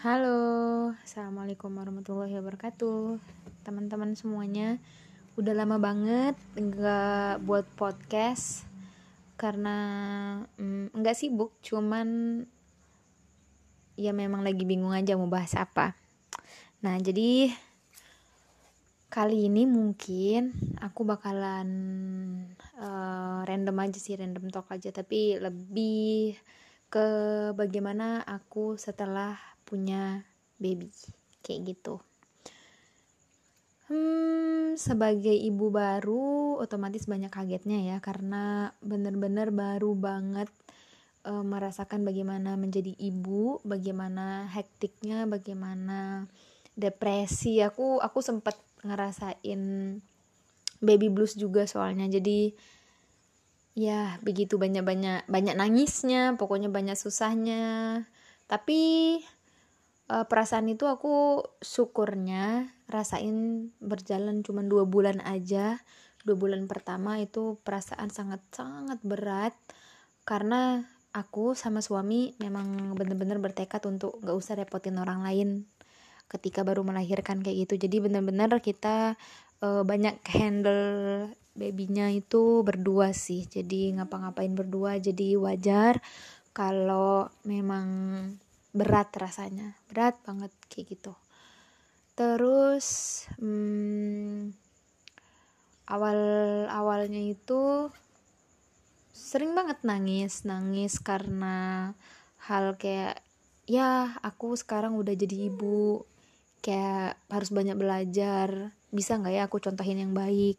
Halo, assalamualaikum warahmatullahi wabarakatuh, teman-teman semuanya. Udah lama banget nggak buat podcast karena mm, nggak sibuk, cuman ya memang lagi bingung aja mau bahas apa. Nah, jadi kali ini mungkin aku bakalan uh, random aja sih, random talk aja, tapi lebih ke bagaimana aku setelah punya baby kayak gitu. Hmm sebagai ibu baru otomatis banyak kagetnya ya karena bener-bener baru banget e, merasakan bagaimana menjadi ibu bagaimana hektiknya bagaimana depresi. Aku aku sempat ngerasain baby blues juga soalnya. Jadi ya begitu banyak banyak banyak nangisnya pokoknya banyak susahnya. Tapi uh, perasaan itu aku syukurnya rasain berjalan cuma dua bulan aja. Dua bulan pertama itu perasaan sangat sangat berat. Karena aku sama suami memang bener-bener bertekad untuk gak usah repotin orang lain ketika baru melahirkan kayak gitu. Jadi bener-bener kita uh, banyak handle babynya itu berdua sih. Jadi ngapa-ngapain berdua jadi wajar kalau memang berat rasanya. Berat banget kayak gitu. Terus hmm, awal awalnya itu sering banget nangis nangis karena hal kayak ya aku sekarang udah jadi ibu kayak harus banyak belajar bisa nggak ya aku contohin yang baik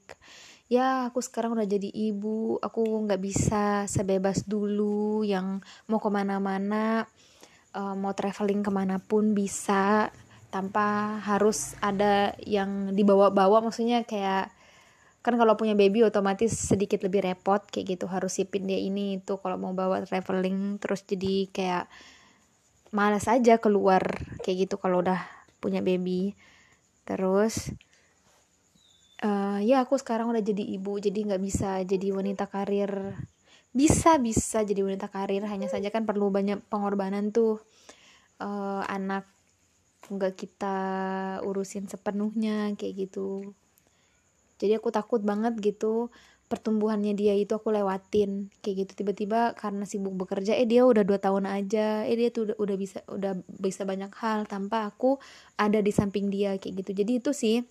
ya aku sekarang udah jadi ibu. Aku nggak bisa sebebas dulu yang mau ke mana-mana uh, mau traveling ke mana pun bisa tanpa harus ada yang dibawa-bawa. Maksudnya kayak kan kalau punya baby otomatis sedikit lebih repot kayak gitu. Harus sipin dia ini itu. Kalau mau bawa traveling terus jadi kayak malas aja keluar kayak gitu kalau udah punya baby. Terus uh, ya aku sekarang udah jadi ibu jadi nggak bisa jadi wanita karir. Bisa bisa jadi wanita karir hanya saja kan perlu banyak pengorbanan tuh. Uh, anak nggak kita urusin sepenuhnya kayak gitu. Jadi aku takut banget gitu pertumbuhannya dia itu aku lewatin kayak gitu. Tiba-tiba karena sibuk bekerja eh dia udah dua tahun aja eh dia tuh udah, udah bisa udah bisa banyak hal tanpa aku ada di samping dia kayak gitu. Jadi itu sih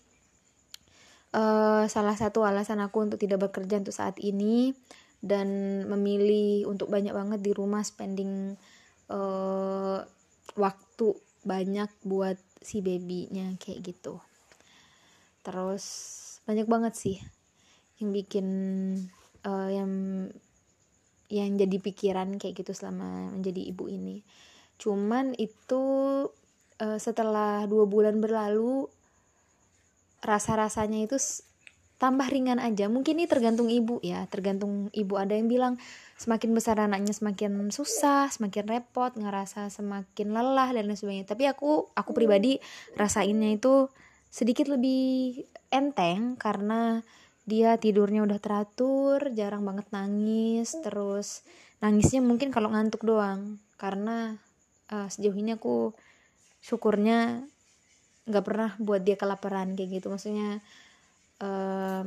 uh, salah satu alasan aku untuk tidak bekerja untuk saat ini dan memilih untuk banyak banget di rumah spending uh, waktu banyak buat si babynya kayak gitu. Terus banyak banget sih yang bikin uh, yang yang jadi pikiran kayak gitu selama menjadi ibu ini. Cuman itu uh, setelah dua bulan berlalu rasa rasanya itu tambah ringan aja. Mungkin ini tergantung ibu ya. Tergantung ibu. Ada yang bilang semakin besar anaknya semakin susah semakin repot ngerasa semakin lelah dan lain sebagainya. Tapi aku aku pribadi rasainnya itu sedikit lebih enteng karena dia tidurnya udah teratur jarang banget nangis terus nangisnya mungkin kalau ngantuk doang. Karena uh, sejauh ini aku syukurnya nggak pernah buat dia kelaparan kayak gitu. Maksudnya uh,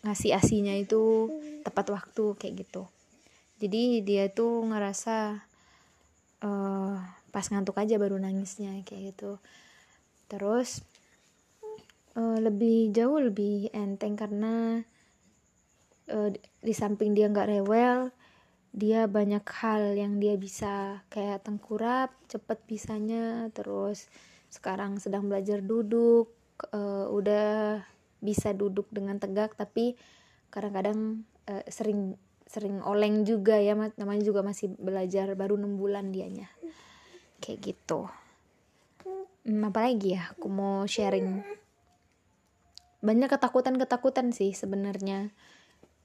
ngasih asinya itu tepat waktu kayak gitu. Jadi dia tuh ngerasa uh, pas ngantuk aja baru nangisnya kayak gitu. Terus uh, lebih jauh lebih enteng karena uh, di samping dia nggak rewel dia banyak hal yang dia bisa kayak tengkurap cepet bisanya terus sekarang sedang belajar duduk uh, udah bisa duduk dengan tegak tapi kadang-kadang uh, sering sering oleng juga ya namanya juga masih belajar baru enam bulan dianya. Kayak gitu. Hmm, apa lagi ya aku mau sharing. Banyak ketakutan-ketakutan sih sebenarnya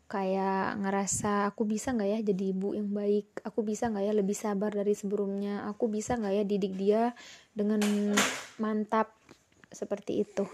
kayak ngerasa aku bisa nggak ya jadi ibu yang baik? Aku bisa nggak ya lebih sabar dari sebelumnya? Aku bisa nggak ya didik dia dengan mantap seperti itu